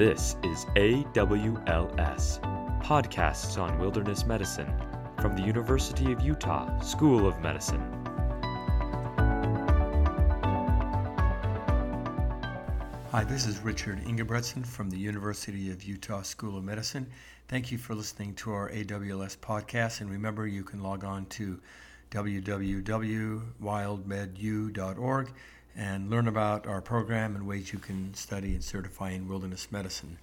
This is AWLS, Podcasts on Wilderness Medicine, from the University of Utah School of Medicine. Hi, this is Richard Ingebretsen from the University of Utah School of Medicine. Thank you for listening to our AWLS podcast. And remember, you can log on to www.wildmedu.org and learn about our program and ways you can study and certify in wilderness medicine.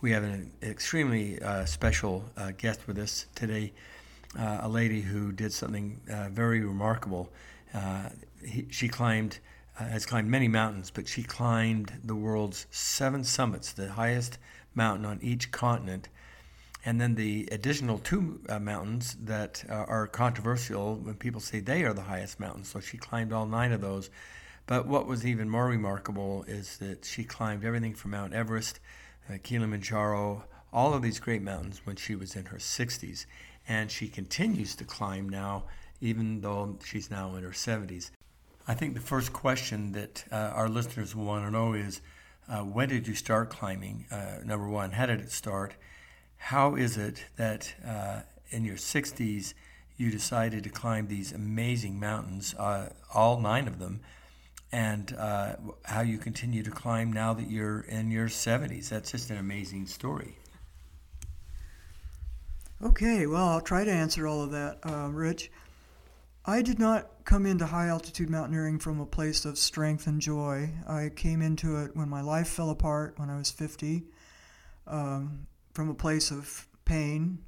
We have an extremely uh, special uh, guest with us today, uh, a lady who did something uh, very remarkable. Uh, he, she climbed, uh, has climbed many mountains, but she climbed the world's seven summits, the highest mountain on each continent. And then the additional two mountains that are controversial when people say they are the highest mountains. So she climbed all nine of those but what was even more remarkable is that she climbed everything from Mount Everest, uh, Kilimanjaro, all of these great mountains when she was in her 60s. And she continues to climb now, even though she's now in her 70s. I think the first question that uh, our listeners will want to know is uh, when did you start climbing? Uh, number one, how did it start? How is it that uh, in your 60s you decided to climb these amazing mountains, uh, all nine of them? And uh, how you continue to climb now that you're in your 70s. That's just an amazing story. Okay, well, I'll try to answer all of that, uh, Rich. I did not come into high altitude mountaineering from a place of strength and joy. I came into it when my life fell apart when I was 50, um, from a place of pain,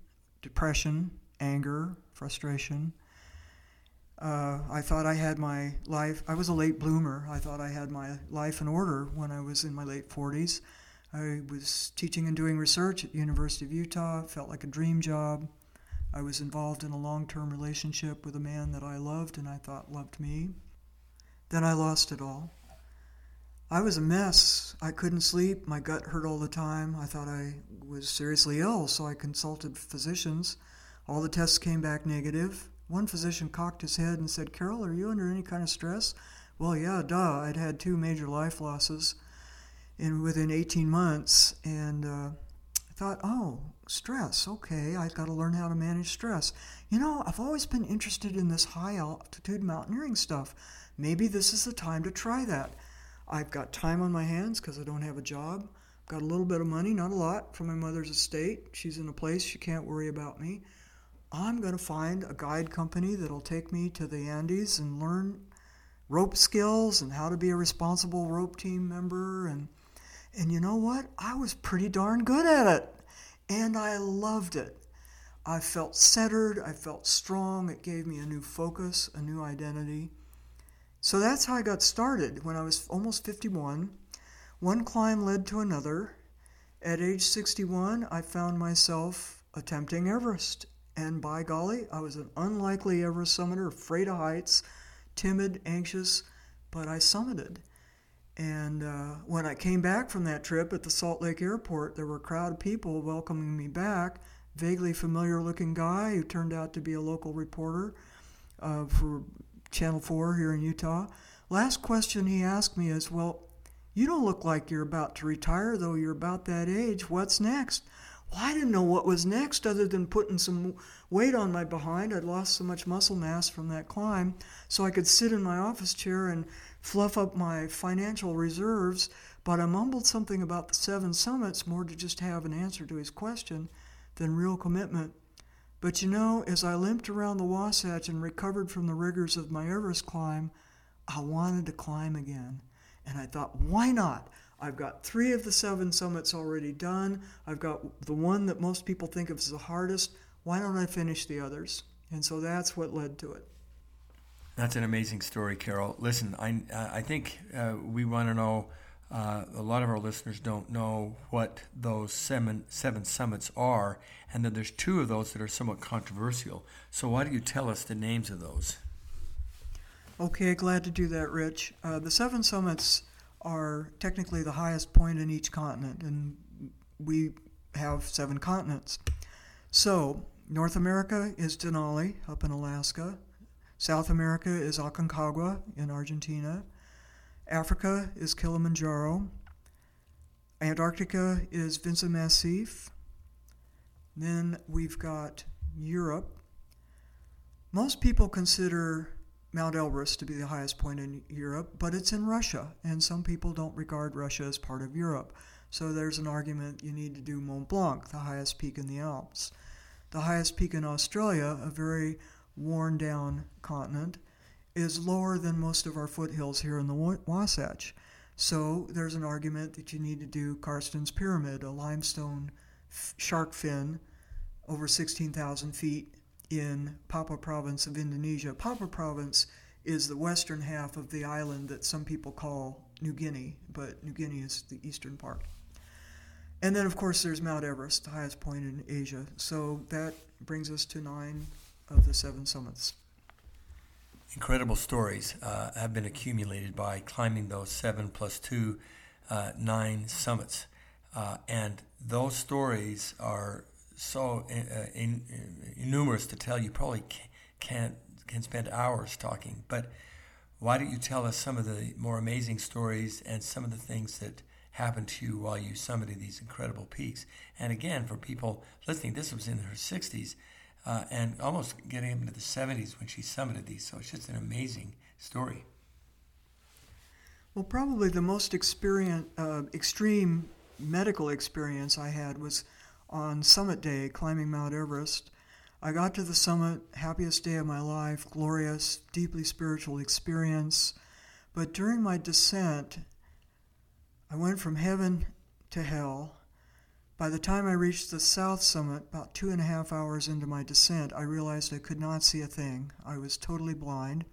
depression, anger, frustration. Uh, I thought I had my life, I was a late bloomer. I thought I had my life in order when I was in my late 40s. I was teaching and doing research at the University of Utah, felt like a dream job. I was involved in a long term relationship with a man that I loved and I thought loved me. Then I lost it all. I was a mess. I couldn't sleep. My gut hurt all the time. I thought I was seriously ill, so I consulted physicians. All the tests came back negative. One physician cocked his head and said, Carol, are you under any kind of stress? Well, yeah, duh. I'd had two major life losses in within 18 months, and uh, I thought, oh, stress. Okay, I've got to learn how to manage stress. You know, I've always been interested in this high altitude mountaineering stuff. Maybe this is the time to try that. I've got time on my hands because I don't have a job. I've got a little bit of money, not a lot, from my mother's estate. She's in a place she can't worry about me. I'm going to find a guide company that'll take me to the Andes and learn rope skills and how to be a responsible rope team member and and you know what? I was pretty darn good at it. And I loved it. I felt centered, I felt strong. It gave me a new focus, a new identity. So that's how I got started when I was almost 51. One climb led to another. At age 61, I found myself attempting Everest and by golly, I was an unlikely Everest summiter, afraid of heights, timid, anxious, but I summited. And uh, when I came back from that trip at the Salt Lake airport, there were a crowd of people welcoming me back. Vaguely familiar looking guy who turned out to be a local reporter uh, for Channel 4 here in Utah. Last question he asked me is Well, you don't look like you're about to retire, though you're about that age. What's next? Well, I didn't know what was next other than putting some weight on my behind. I'd lost so much muscle mass from that climb, so I could sit in my office chair and fluff up my financial reserves. But I mumbled something about the seven summits more to just have an answer to his question than real commitment. But you know, as I limped around the Wasatch and recovered from the rigors of my Everest climb, I wanted to climb again. And I thought, why not? I've got three of the seven summits already done. I've got the one that most people think of as the hardest. Why don't I finish the others? And so that's what led to it. That's an amazing story, Carol. Listen, I, I think uh, we want to know. Uh, a lot of our listeners don't know what those seven, seven summits are, and that there's two of those that are somewhat controversial. So, why do you tell us the names of those? Okay, glad to do that, Rich. Uh, the seven summits are technically the highest point in each continent, and we have seven continents. So, North America is Denali up in Alaska. South America is Aconcagua in Argentina. Africa is Kilimanjaro. Antarctica is Vinson Massif. Then we've got Europe. Most people consider Mount Elbrus to be the highest point in Europe, but it's in Russia, and some people don't regard Russia as part of Europe. So there's an argument you need to do Mont Blanc, the highest peak in the Alps. The highest peak in Australia, a very worn down continent, is lower than most of our foothills here in the Wasatch. So there's an argument that you need to do Carstensz Pyramid, a limestone shark fin over 16,000 feet in Papua province of Indonesia. Papua province is the western half of the island that some people call New Guinea, but New Guinea is the eastern part. And then, of course, there's Mount Everest, the highest point in Asia. So that brings us to nine of the seven summits. Incredible stories uh, have been accumulated by climbing those seven plus two, uh, nine summits. Uh, and those stories are so uh, in, in, numerous to tell. You probably can't can spend hours talking. But why don't you tell us some of the more amazing stories and some of the things that happened to you while you summited these incredible peaks? And again, for people listening, this was in her 60s uh, and almost getting into the 70s when she summited these. So it's just an amazing story. Well, probably the most experience, uh, extreme medical experience I had was on summit day climbing Mount Everest. I got to the summit, happiest day of my life, glorious, deeply spiritual experience. But during my descent, I went from heaven to hell. By the time I reached the south summit, about two and a half hours into my descent, I realized I could not see a thing. I was totally blind.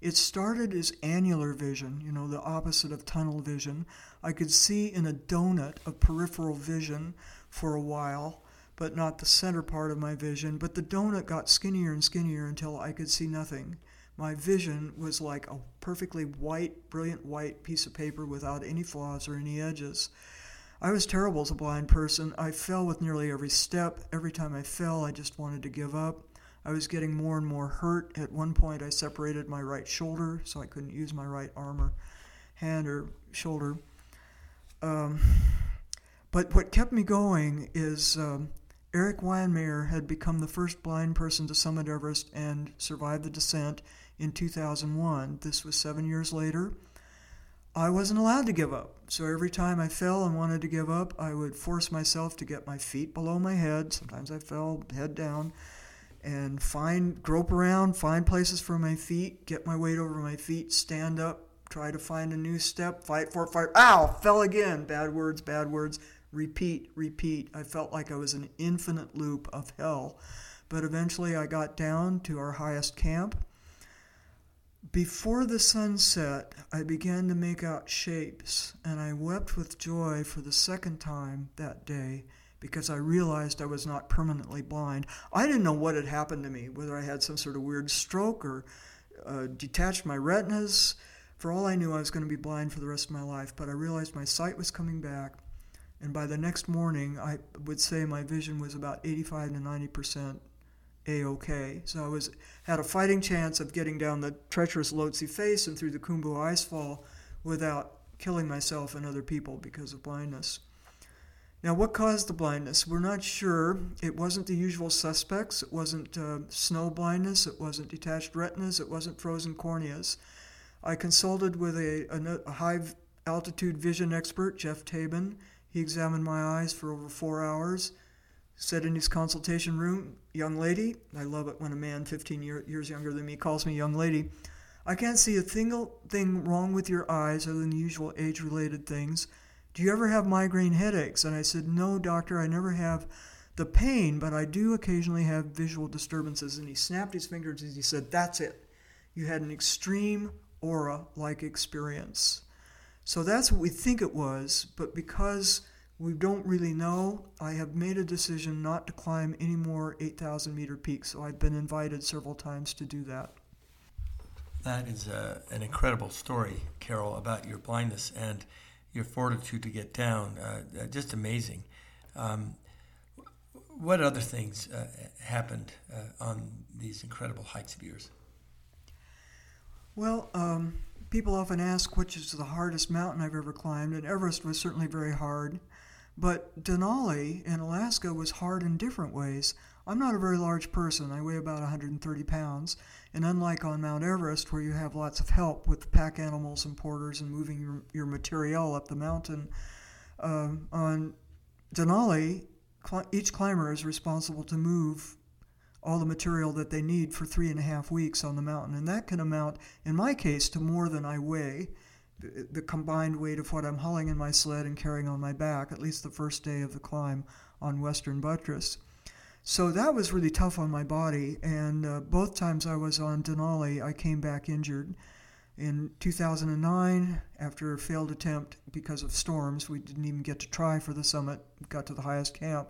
It started as annular vision, you know, the opposite of tunnel vision. I could see in a donut of peripheral vision for a while, but not the center part of my vision. But the donut got skinnier and skinnier until I could see nothing. My vision was like a perfectly white, brilliant white piece of paper without any flaws or any edges. I was terrible as a blind person. I fell with nearly every step. Every time I fell, I just wanted to give up. I was getting more and more hurt. At one point, I separated my right shoulder, so I couldn't use my right arm or hand or shoulder. Um, but what kept me going is um, Erik Weihenmayer had become the first blind person to summit Everest and survive the descent in 2001. This was seven years later. I wasn't allowed to give up. So every time I fell and wanted to give up, I would force myself to get my feet below my head. Sometimes I fell head down and find, grope around, find places for my feet, get my weight over my feet, stand up, try to find a new step, fight for it, fight. Ow! Fell again. Bad words, bad words. Repeat, repeat. I felt like I was an infinite loop of hell. But eventually I got down to our highest camp. Before the sun set, I began to make out shapes, and I wept with joy for the second time that day because I realized I was not permanently blind. I didn't know what had happened to me, whether I had some sort of weird stroke or uh, detached my retinas. For all I knew, I was going to be blind for the rest of my life, but I realized my sight was coming back. And by the next morning, I would say my vision was about 85 to 90 percent a-OK. So I was had a fighting chance of getting down the treacherous Lhotse face and through the Khumbu icefall without killing myself and other people because of blindness. Now, what caused the blindness? We're not sure. It wasn't the usual suspects. It wasn't uh, snow blindness. It wasn't detached retinas. It wasn't frozen corneas. I consulted with a, a, a high altitude vision expert, Geoff Tabin. He examined my eyes for over four hours. Said in his consultation room, Young lady, I love it when a man 15 year, years younger than me calls me young lady. I can't see a single thing wrong with your eyes other than the usual age related things. Do you ever have migraine headaches? And I said, No, doctor, I never have the pain, but I do occasionally have visual disturbances. And he snapped his fingers and he said, That's it. You had an extreme aura like experience. So that's what we think it was, but because we don't really know, I have made a decision not to climb any more 8,000 meter peaks. So I've been invited several times to do that. That is a, uh, an incredible story, Carol, about your blindness. And your fortitude to get down. Uh, uh, just amazing. Um, what other things uh, happened uh, on these incredible hikes of yours? Well, um, people often ask which is the hardest mountain I've ever climbed, and Everest was certainly very hard. But Denali in Alaska was hard in different ways. I'm not a very large person. I weigh about 130 pounds. And unlike on Mount Everest, where you have lots of help with pack animals and porters and moving your, your material up the mountain, um, on Denali, cl- each climber is responsible to move all the material that they need for three and a half weeks on the mountain. And that can amount, in my case, to more than I weigh. The, combined weight of what I'm hauling in my sled and carrying on my back, at least the first day of the climb on Western Buttress. So that was really tough on my body. And uh, both times I was on Denali, I came back injured. In 2009, after a failed attempt because of storms, we didn't even get to try for the summit, got to the highest camp.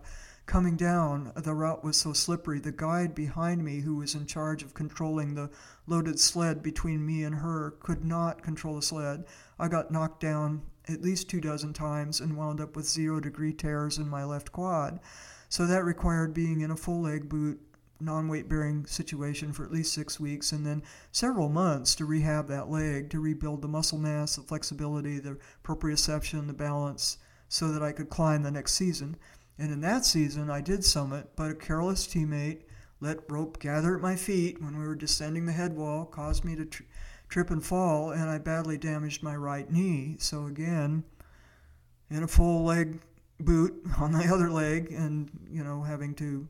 Coming down, the route was so slippery. The guide behind me, who was in charge of controlling the loaded sled between me and her, could not control the sled. I got knocked down at least two dozen times and wound up with zero degree tears in my left quad. So that required being in a full leg boot, non weight bearing situation for at least six weeks and then several months to rehab that leg, to rebuild the muscle mass, the flexibility, the proprioception, the balance, so that I could climb the next season. And in that season, I did summit, but a careless teammate let rope gather at my feet when we were descending the head wall, caused me to tr- trip and fall, and I badly damaged my right knee. So again, in a full leg boot on the other leg and, you know, having to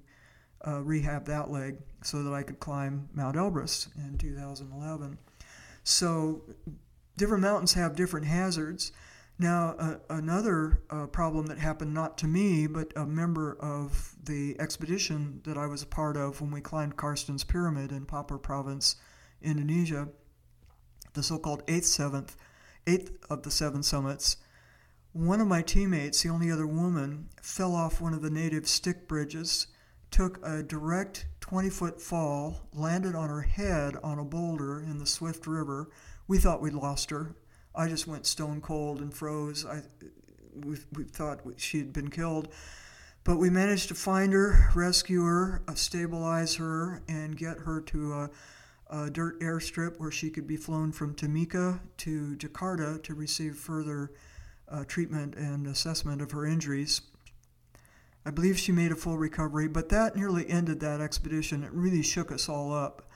uh, rehab that leg so that I could climb Mount Elbrus in 2011. So different mountains have different hazards. Now, uh, another uh, problem that happened not to me, but a member of the expedition that I was a part of when we climbed Carstensz Pyramid in Papua Province, Indonesia, the so called eighth, seventh, eighth of the seven summits, one of my teammates, the only other woman, fell off one of the native stick bridges, took a direct 20 foot fall, landed on her head on a boulder in the Swift River. We thought we'd lost her. I just went stone cold and froze. I, we, we thought she had been killed. But we managed to find her, rescue her, uh, stabilize her, and get her to a, a dirt airstrip where she could be flown from Timika to Jakarta to receive further uh, treatment and assessment of her injuries. I believe she made a full recovery, but that nearly ended that expedition. It really shook us all up.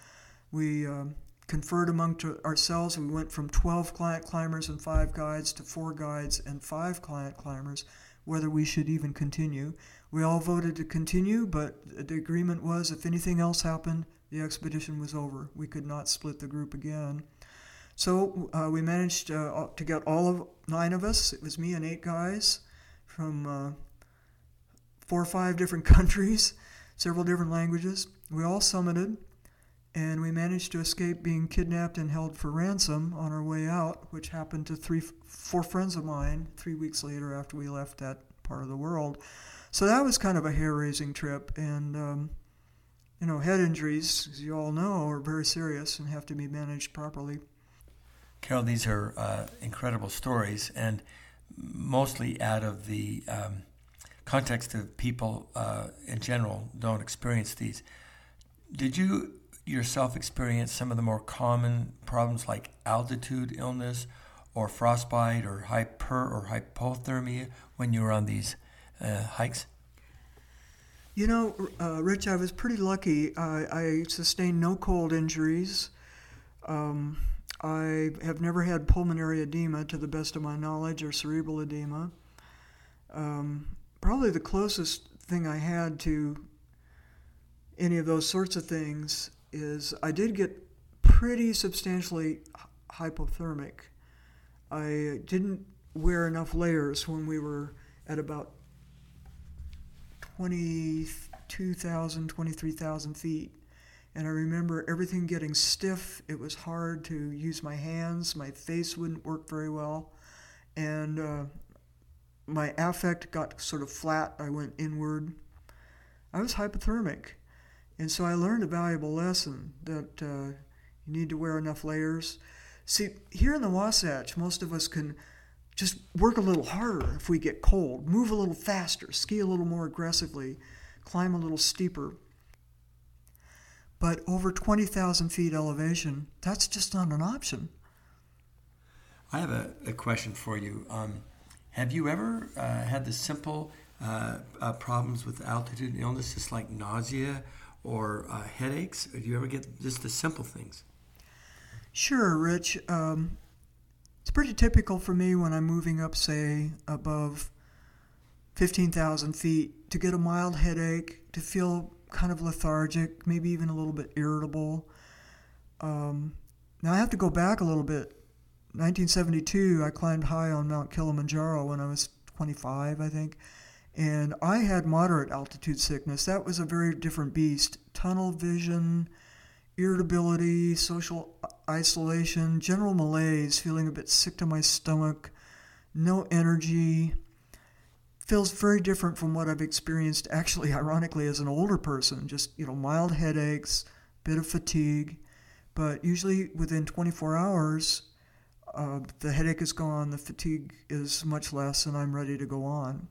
We um, conferred among ourselves. We went from 12 client climbers and five guides to four guides and five client climbers, whether we should even continue. We all voted to continue, but the agreement was if anything else happened, the expedition was over. We could not split the group again. So uh, we managed uh, to get all of nine of us. It was me and eight guys from uh, four or five different countries, several different languages. We all summited, and we managed to escape being kidnapped and held for ransom on our way out, which happened to three, four friends of mine three weeks later after we left that part of the world. So that was kind of a hair-raising trip, and um, you know, head injuries, as you all know, are very serious and have to be managed properly. Carol, these are uh, incredible stories, and mostly out of the um, context of people uh, in general don't experience these. Did you yourself experience some of the more common problems like altitude illness or frostbite or hyper or hypothermia when you were on these uh, hikes? You know, uh, Rich, I was pretty lucky. I sustained no cold injuries. Um, I have never had pulmonary edema, to the best of my knowledge, or cerebral edema. Um, probably the closest thing I had to any of those sorts of things is I did get pretty substantially hypothermic. I didn't wear enough layers when we were at about 22,000, 23,000 feet. And I remember everything getting stiff. It was hard to use my hands. My face wouldn't work very well. And uh, my affect got sort of flat. I went inward. I was hypothermic. And so I learned a valuable lesson that uh, you need to wear enough layers. See, here in the Wasatch, most of us can just work a little harder if we get cold, move a little faster, ski a little more aggressively, climb a little steeper. But over 20,000 feet elevation, that's just not an option. I have a, a question for you. Um, have you ever uh, had the simple uh, uh, problems with altitude illness, just like nausea or uh, headaches? Do you ever get just the simple things? Sure, Rich. Um, it's pretty typical for me when I'm moving up, say, above 15,000 feet, to get a mild headache, to feel kind of lethargic, maybe even a little bit irritable. Um, now I have to go back a little bit. 1972, I climbed high on Mount Kilimanjaro when I was 25, I think, and I had moderate altitude sickness. That was a very different beast. Tunnel vision, irritability, social isolation, general malaise, feeling a bit sick to my stomach, no energy. Feels very different from what I've experienced, actually, ironically, as an older person. Just, you know, mild headaches, bit of fatigue. But usually within 24 hours, uh, the headache is gone, the fatigue is much less, and I'm ready to go on.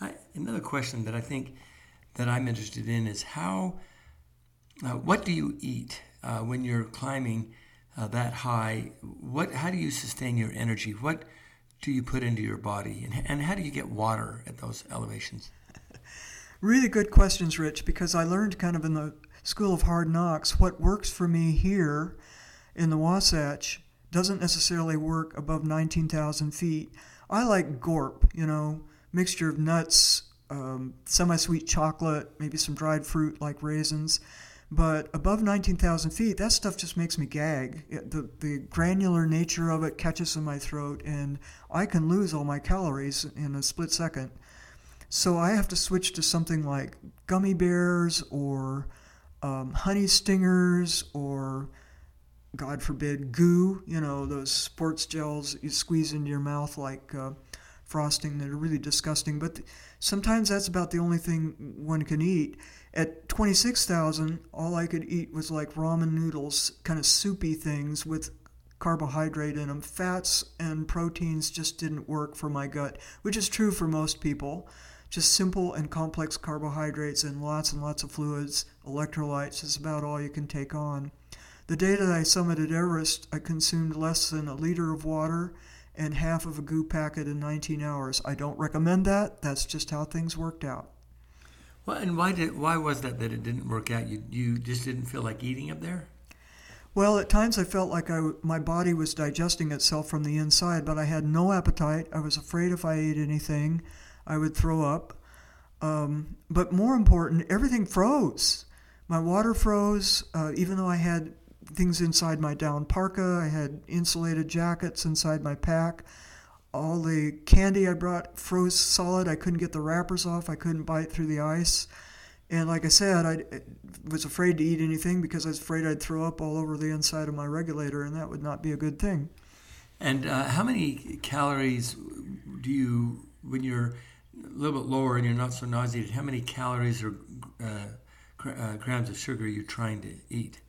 I, another question that I think that I'm interested in is how, uh, what do you eat uh, when you're climbing uh, that high? What, how do you sustain your energy? What do you put into your body, and, and how do you get water at those elevations? Really good questions, Rich, because I learned kind of in the School of Hard Knocks what works for me here in the Wasatch doesn't necessarily work above 19,000 feet. I like gorp, you know, mixture of nuts, um, semi sweet chocolate, maybe some dried fruit like raisins. But above 19,000 feet, that stuff just makes me gag. The, the granular nature of it catches in my throat, and I can lose all my calories in a split second. So I have to switch to something like gummy bears or um, honey stingers or, God forbid, goo, you know, those sports gels you squeeze into your mouth like uh, frosting that are really disgusting. But th- sometimes that's about the only thing one can eat. At 26,000, all I could eat was like ramen noodles, kind of soupy things with carbohydrate in them. Fats and proteins just didn't work for my gut, which is true for most people. Just simple and complex carbohydrates and lots and lots of fluids, electrolytes is about all you can take on. The day that I summited Everest, I consumed less than a liter of water and half of a goo packet in 19 hours. I don't recommend that. That's just how things worked out. Well, and why did why was that that it didn't work out? You you just didn't feel like eating up there? Well, at times I felt like I, my body was digesting itself from the inside, but I had no appetite. I was afraid if I ate anything, I would throw up. Um, but more important, everything froze. My water froze, uh, even though I had things inside my down parka, I had insulated jackets inside my pack all the candy I brought froze solid. I couldn't get the wrappers off. I couldn't bite through the ice. And like I said, I was afraid to eat anything because I was afraid I'd throw up all over the inside of my regulator, and that would not be a good thing. And uh, how many calories do you, when you're a little bit lower and you're not so nauseated, how many calories or uh, uh, grams of sugar are you trying to eat?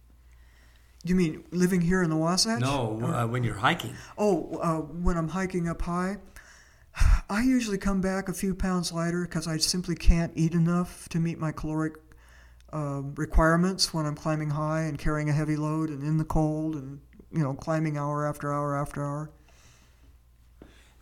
You mean living here in the Wasatch? No, uh, when you're hiking. Oh, uh, when I'm hiking up high, I usually come back a few pounds lighter because I simply can't eat enough to meet my caloric uh, requirements when I'm climbing high and carrying a heavy load and in the cold and you know climbing hour after hour after hour.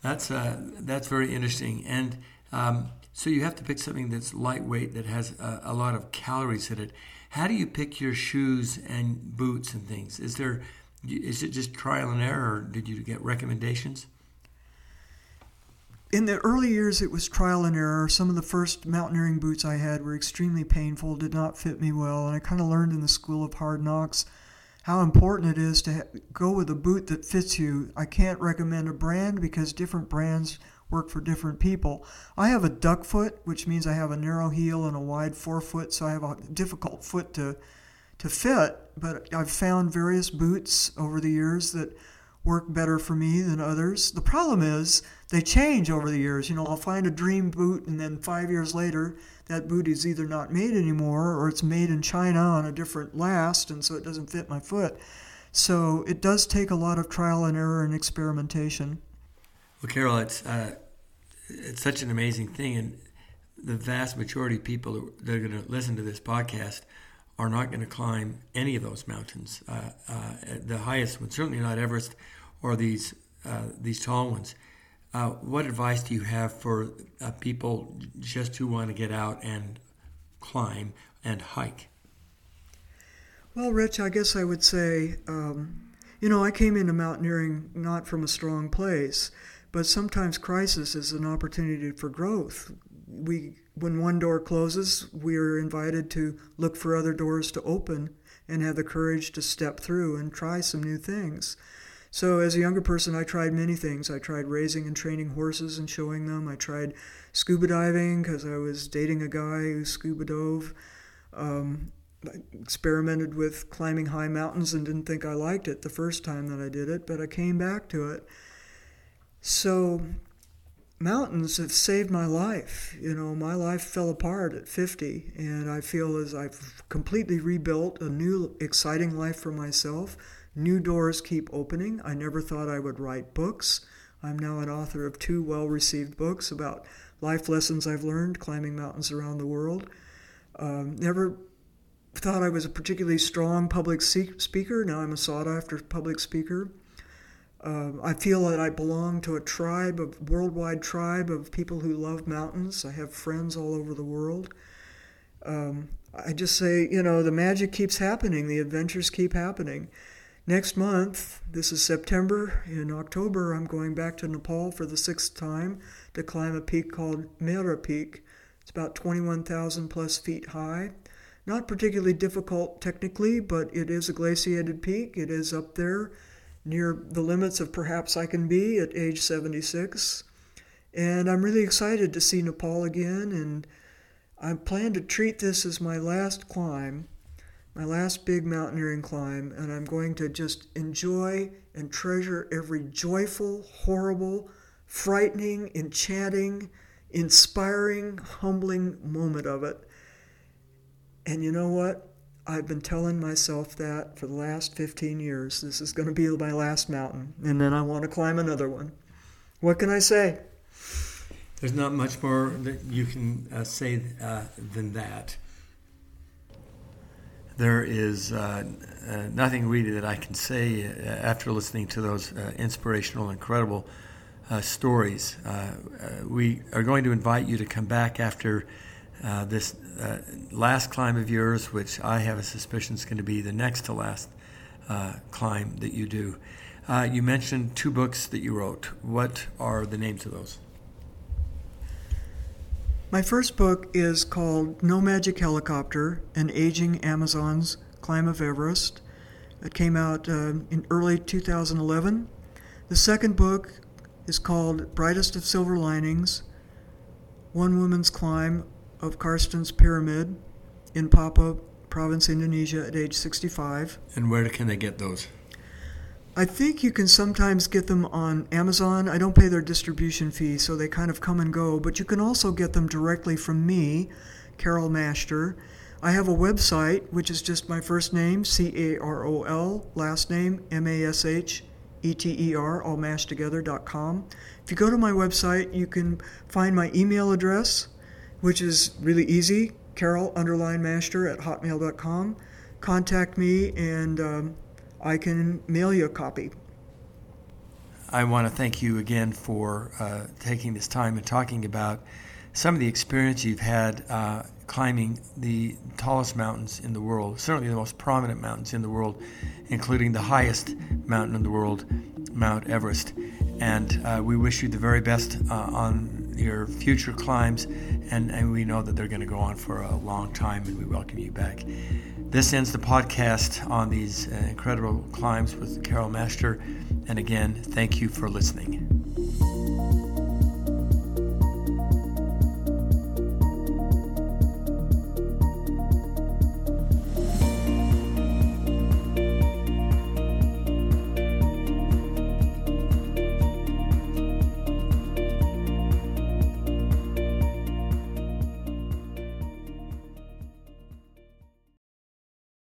That's uh, that's very interesting, and um, so you have to pick something that's lightweight that has a, a lot of calories in it. How do you pick your shoes and boots and things? Is there is it just trial and error, or did you get recommendations? In the early years, it was trial and error. Some of the first mountaineering boots I had were extremely painful, did not fit me well, and I kind of learned in the school of hard knocks how important it is to ha- go with a boot that fits you. I can't recommend a brand because different brands work for different people. I have a duck foot, which means I have a narrow heel and a wide forefoot, so I have a difficult foot to to fit. But I've found various boots over the years that work better for me than others. The problem is they change over the years. You know, I'll find a dream boot, and then five years later, that boot is either not made anymore or it's made in China on a different last, and so it doesn't fit my foot. So it does take a lot of trial and error and experimentation. Well, Carol, it's uh, it's such an amazing thing, and the vast majority of people that are going to listen to this podcast are not going to climb any of those mountains. Uh, uh, the highest one, certainly not Everest or these uh, these tall ones. Uh, what advice do you have for uh, people just who want to get out and climb and hike? Well, Rich, I guess I would say, um, you know, I came into mountaineering not from a strong place, but sometimes crisis is an opportunity for growth. We, when one door closes, we are invited to look for other doors to open and have the courage to step through and try some new things. So, as a younger person, I tried many things. I tried raising and training horses and showing them. I tried scuba diving because I was dating a guy who scuba dove. Um, I experimented with climbing high mountains and didn't think I liked it the first time that I did it, but I came back to it. So, mountains have saved my life. You know, my life fell apart at 50, and I feel as I've completely rebuilt a new, exciting life for myself. New doors keep opening. I never thought I would write books. I'm now an author of two well received books about life lessons I've learned climbing mountains around the world. Um, never thought I was a particularly strong public speaker. Now I'm a sought after public speaker. Uh, I feel that I belong to a tribe, a worldwide tribe of people who love mountains. I have friends all over the world. Um, I just say, you know, the magic keeps happening, the adventures keep happening. Next month, this is September, in October, I'm going back to Nepal for the sixth time to climb a peak called Mera Peak. It's about 21,000 plus feet high. Not particularly difficult technically, but it is a glaciated peak. It is up there near the limits of perhaps I can be at age 76. And I'm really excited to see Nepal again, and I plan to treat this as my last climb, my last big mountaineering climb, and I'm going to just enjoy and treasure every joyful, horrible, frightening, enchanting, inspiring, humbling moment of it. And you know what? I've been telling myself that for the last 15 years. This is going to be my last mountain, and then I want to climb another one. What can I say? There's not much more that you can uh, say uh, than that. There is uh, uh nothing really that I can say uh, after listening to those uh, inspirational, incredible stories. we are going to invite you to come back after uh, this uh, last climb of yours, which I have a suspicion is going to be the next to last uh, climb that you do. Uh, you mentioned two books that you wrote. What are the names of those? My first book is called No Magic Helicopter An Aging Amazon's Climb of Everest. It came out uh, in early 2011. The second book is called Brightest of Silver Linings One Woman's Climb of Carstensz Pyramid in Papua province, Indonesia, at age 65. And where can they get those? I think you can sometimes get them on Amazon. I don't pay their distribution fee, so they kind of come and go. But you can also get them directly from me, Carol Masheter. I have a website, which is just my first name, C A R O L, last name, M A S H E T E R, all mashed together.com. If you go to my website, you can find my email address, which is really easy. Carol underline masheter at hotmail.com. Contact me and um, I can mail you a copy. I want to thank you again for uh, taking this time and talking about some of the experience you've had uh, climbing the tallest mountains in the world, certainly the most prominent mountains in the world, including the highest mountain in the world, Mount Everest. And uh, we wish you the very best uh, on your future climbs, and, and we know that they're going to go on for a long time, and we welcome you back. This ends the podcast on these uh, incredible climbs with Carol Masheter. And again, thank you for listening.